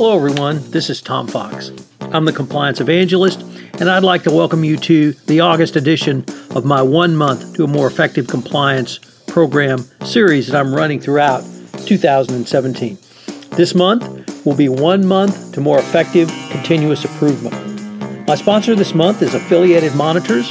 Hello, everyone. This is Tom Fox. I'm the Compliance Evangelist, and I'd like to welcome you to the August edition of my One Month to a More Effective Compliance program series that I'm running throughout 2017. This month will be One Month to More Effective Continuous Improvement. My sponsor this month is Affiliated Monitors.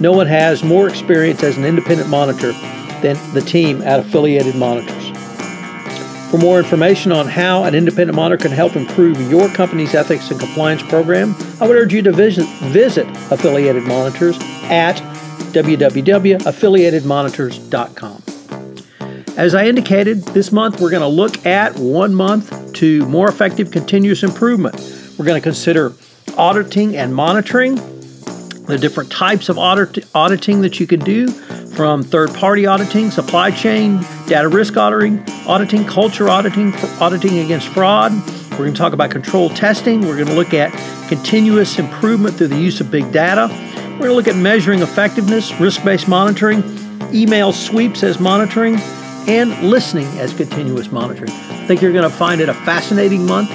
no one has more experience as an independent monitor than the team at Affiliated Monitors. For more information on how an independent monitor can help improve your company's ethics and compliance program, I would urge you to visit, visit Affiliated Monitors at www.affiliatedmonitors.com. As I indicated, this month we're going to look at one month to more effective continuous improvement. We're going to consider auditing and monitoring, the different types of audit, auditing that you can do from third party auditing, supply chain, data risk auditing, auditing, culture auditing, auditing against fraud. We're going to talk about control testing. We're going to look at continuous improvement through the use of big data. We're going to look at measuring effectiveness, risk based monitoring, email sweeps as monitoring, and listening as continuous monitoring. I think you're going to find it a fascinating month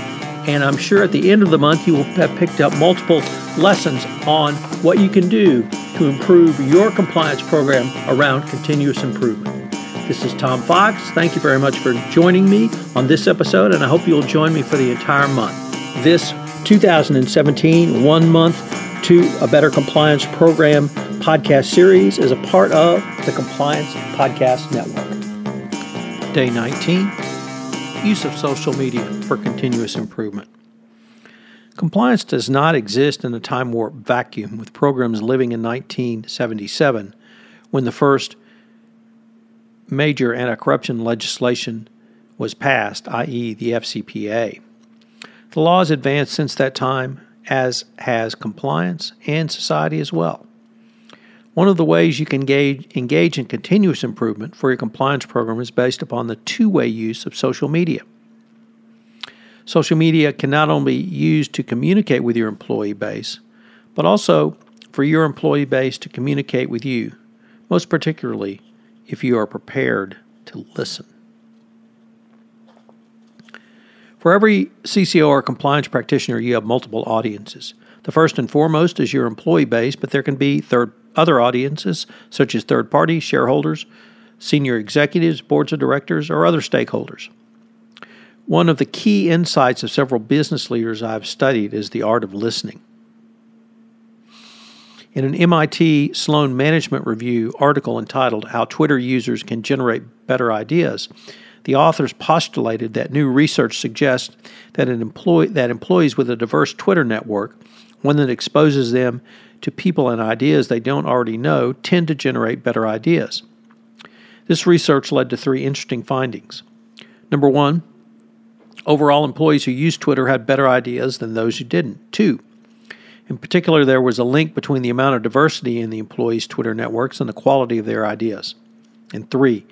and I'm sure at the end of the month you will have picked up multiple lessons on what you can do to improve your compliance program around continuous improvement. This is Tom Fox. Thank you very much for joining me on this episode, and I hope you'll join me for the entire month. This 2017 One Month to a Better Compliance Program podcast series is a part of the Compliance Podcast Network. Day 19 use of social media for continuous improvement. Compliance does not exist in a time warp vacuum with programs living in 1977 when the first major anti corruption legislation was passed, i.e., the FCPA. The law has advanced since that time, as has compliance and society as well. One of the ways you can engage, engage in continuous improvement for your compliance program is based upon the two way use of social media. Social media can not only be used to communicate with your employee base, but also for your employee base to communicate with you, most particularly if you are prepared to listen. For every CCO or compliance practitioner, you have multiple audiences. The first and foremost is your employee base, but there can be third other audiences, such as third parties, shareholders, senior executives, boards of directors, or other stakeholders. One of the key insights of several business leaders I've studied is the art of listening. In an MIT Sloan Management Review article entitled How Twitter Users Can Generate Better Ideas, the authors postulated that new research suggests that, an employee, that employees with a diverse Twitter network, one that exposes them to people and ideas they don't already know tend to generate better ideas. This research led to three interesting findings. Number one, overall employees who used Twitter had better ideas than those who didn't. Two, in particular, there was a link between the amount of diversity in the employees' Twitter networks and the quality of their ideas. And three,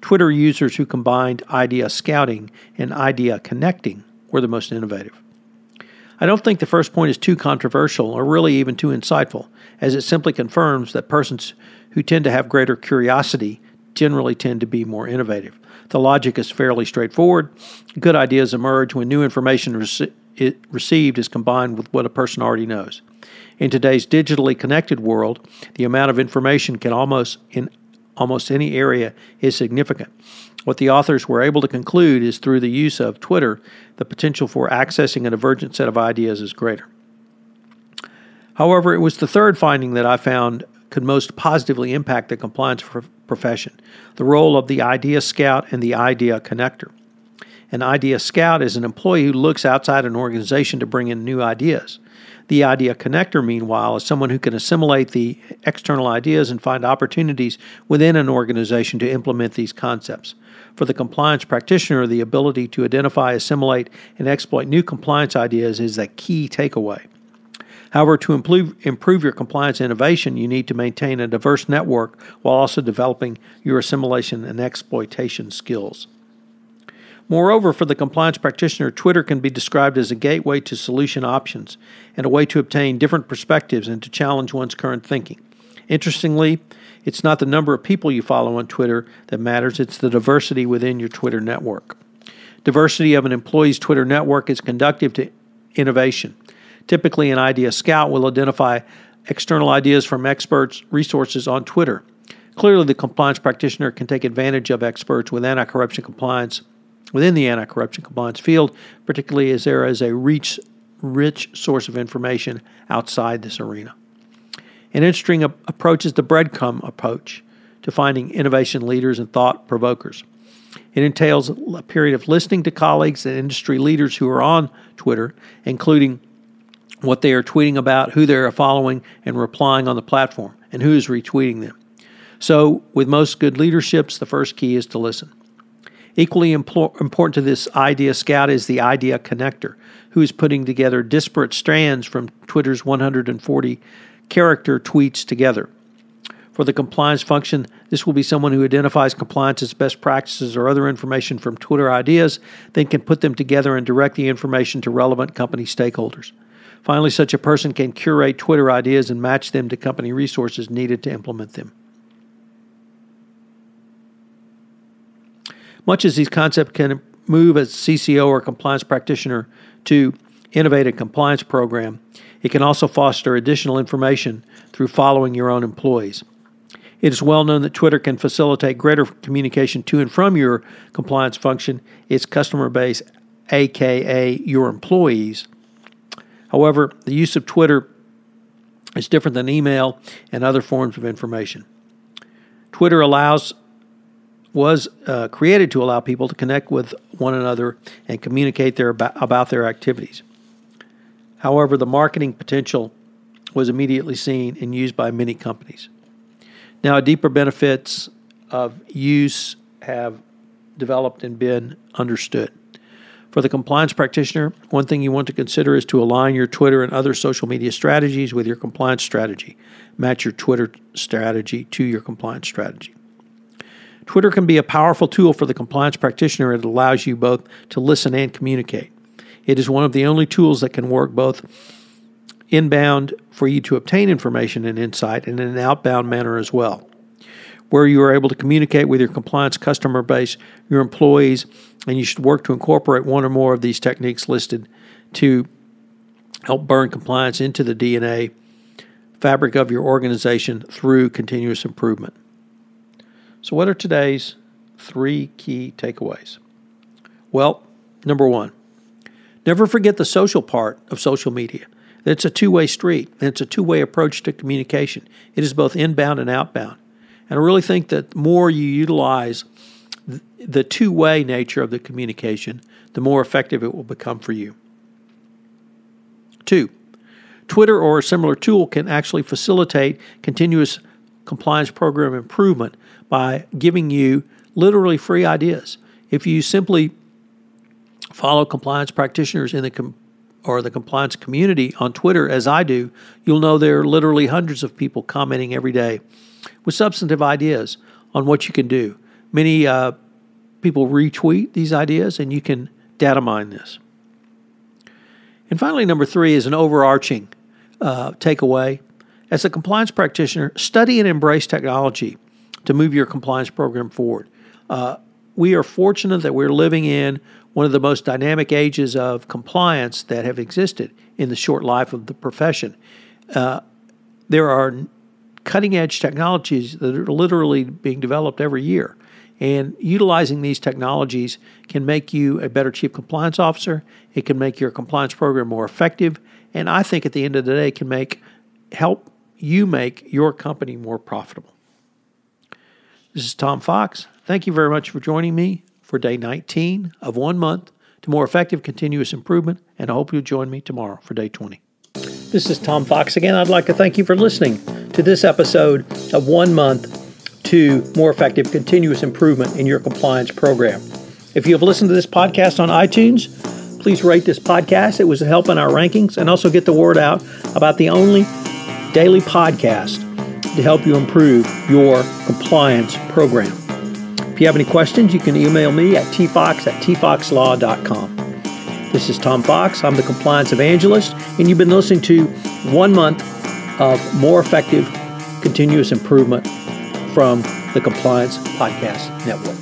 Twitter users who combined idea scouting and idea connecting were the most innovative. I don't think the first point is too controversial or really even too insightful, as it simply confirms that persons who tend to have greater curiosity generally tend to be more innovative. The logic is fairly straightforward. Good ideas emerge when new information rece- received is combined with what a person already knows. In today's digitally connected world, the amount of information can almost in almost any area is significant. What the authors were able to conclude is through the use of Twitter, the potential for accessing a divergent set of ideas is greater. However, it was the third finding that I found could most positively impact the compliance profession the role of the idea scout and the idea connector. An idea scout is an employee who looks outside an organization to bring in new ideas. The idea connector, meanwhile, is someone who can assimilate the external ideas and find opportunities within an organization to implement these concepts. For the compliance practitioner, the ability to identify, assimilate, and exploit new compliance ideas is a key takeaway. However, to improve, improve your compliance innovation, you need to maintain a diverse network while also developing your assimilation and exploitation skills. Moreover, for the compliance practitioner, Twitter can be described as a gateway to solution options and a way to obtain different perspectives and to challenge one's current thinking. Interestingly, it's not the number of people you follow on Twitter that matters, it's the diversity within your Twitter network. Diversity of an employee's Twitter network is conducive to innovation. Typically, an idea scout will identify external ideas from experts' resources on Twitter. Clearly, the compliance practitioner can take advantage of experts with anti corruption compliance within the anti corruption compliance field, particularly as there is a rich, rich source of information outside this arena. An interesting approach is the breadcrumb approach to finding innovation leaders and thought provokers. It entails a period of listening to colleagues and industry leaders who are on Twitter, including what they are tweeting about, who they are following, and replying on the platform, and who is retweeting them. So, with most good leaderships, the first key is to listen. Equally important to this idea scout is the idea connector, who is putting together disparate strands from Twitter's 140 character tweets together. For the compliance function, this will be someone who identifies compliance as best practices or other information from Twitter ideas, then can put them together and direct the information to relevant company stakeholders. Finally, such a person can curate Twitter ideas and match them to company resources needed to implement them. Much as these concepts can move a CCO or compliance practitioner to innovate a compliance program, it can also foster additional information through following your own employees. It is well known that Twitter can facilitate greater communication to and from your compliance function, its customer base, aka your employees. However, the use of Twitter is different than email and other forms of information. Twitter allows was uh, created to allow people to connect with one another and communicate their, about their activities. However, the marketing potential was immediately seen and used by many companies. Now, deeper benefits of use have developed and been understood. For the compliance practitioner, one thing you want to consider is to align your Twitter and other social media strategies with your compliance strategy. Match your Twitter strategy to your compliance strategy. Twitter can be a powerful tool for the compliance practitioner. It allows you both to listen and communicate. It is one of the only tools that can work both inbound for you to obtain information and insight and in an outbound manner as well, where you are able to communicate with your compliance customer base, your employees, and you should work to incorporate one or more of these techniques listed to help burn compliance into the DNA fabric of your organization through continuous improvement. So, what are today's three key takeaways? Well, number one, never forget the social part of social media. It's a two way street, and it's a two way approach to communication. It is both inbound and outbound. And I really think that the more you utilize the two way nature of the communication, the more effective it will become for you. Two, Twitter or a similar tool can actually facilitate continuous compliance program improvement by giving you literally free ideas. If you simply follow compliance practitioners in the com- or the compliance community on Twitter, as I do, you'll know there are literally hundreds of people commenting every day with substantive ideas on what you can do. Many uh, people retweet these ideas, and you can data mine this. And finally, number three is an overarching uh, takeaway. As a compliance practitioner, study and embrace technology to move your compliance program forward. Uh, we are fortunate that we're living in one of the most dynamic ages of compliance that have existed in the short life of the profession. Uh, there are cutting edge technologies that are literally being developed every year. And utilizing these technologies can make you a better chief compliance officer. It can make your compliance program more effective. And I think at the end of the day, can make help you make your company more profitable. This is Tom Fox. Thank you very much for joining me for day 19 of one month to more effective continuous improvement, and I hope you'll join me tomorrow for day 20. This is Tom Fox again. I'd like to thank you for listening to this episode of One Month to More Effective Continuous Improvement in Your Compliance Program. If you have listened to this podcast on iTunes, please rate this podcast. It was a help in our rankings and also get the word out about the only daily podcast to help you improve your compliance program. If you have any questions, you can email me at tfox at tfoxlaw.com. This is Tom Fox. I'm the Compliance Evangelist, and you've been listening to one month of more effective continuous improvement from the Compliance Podcast Network.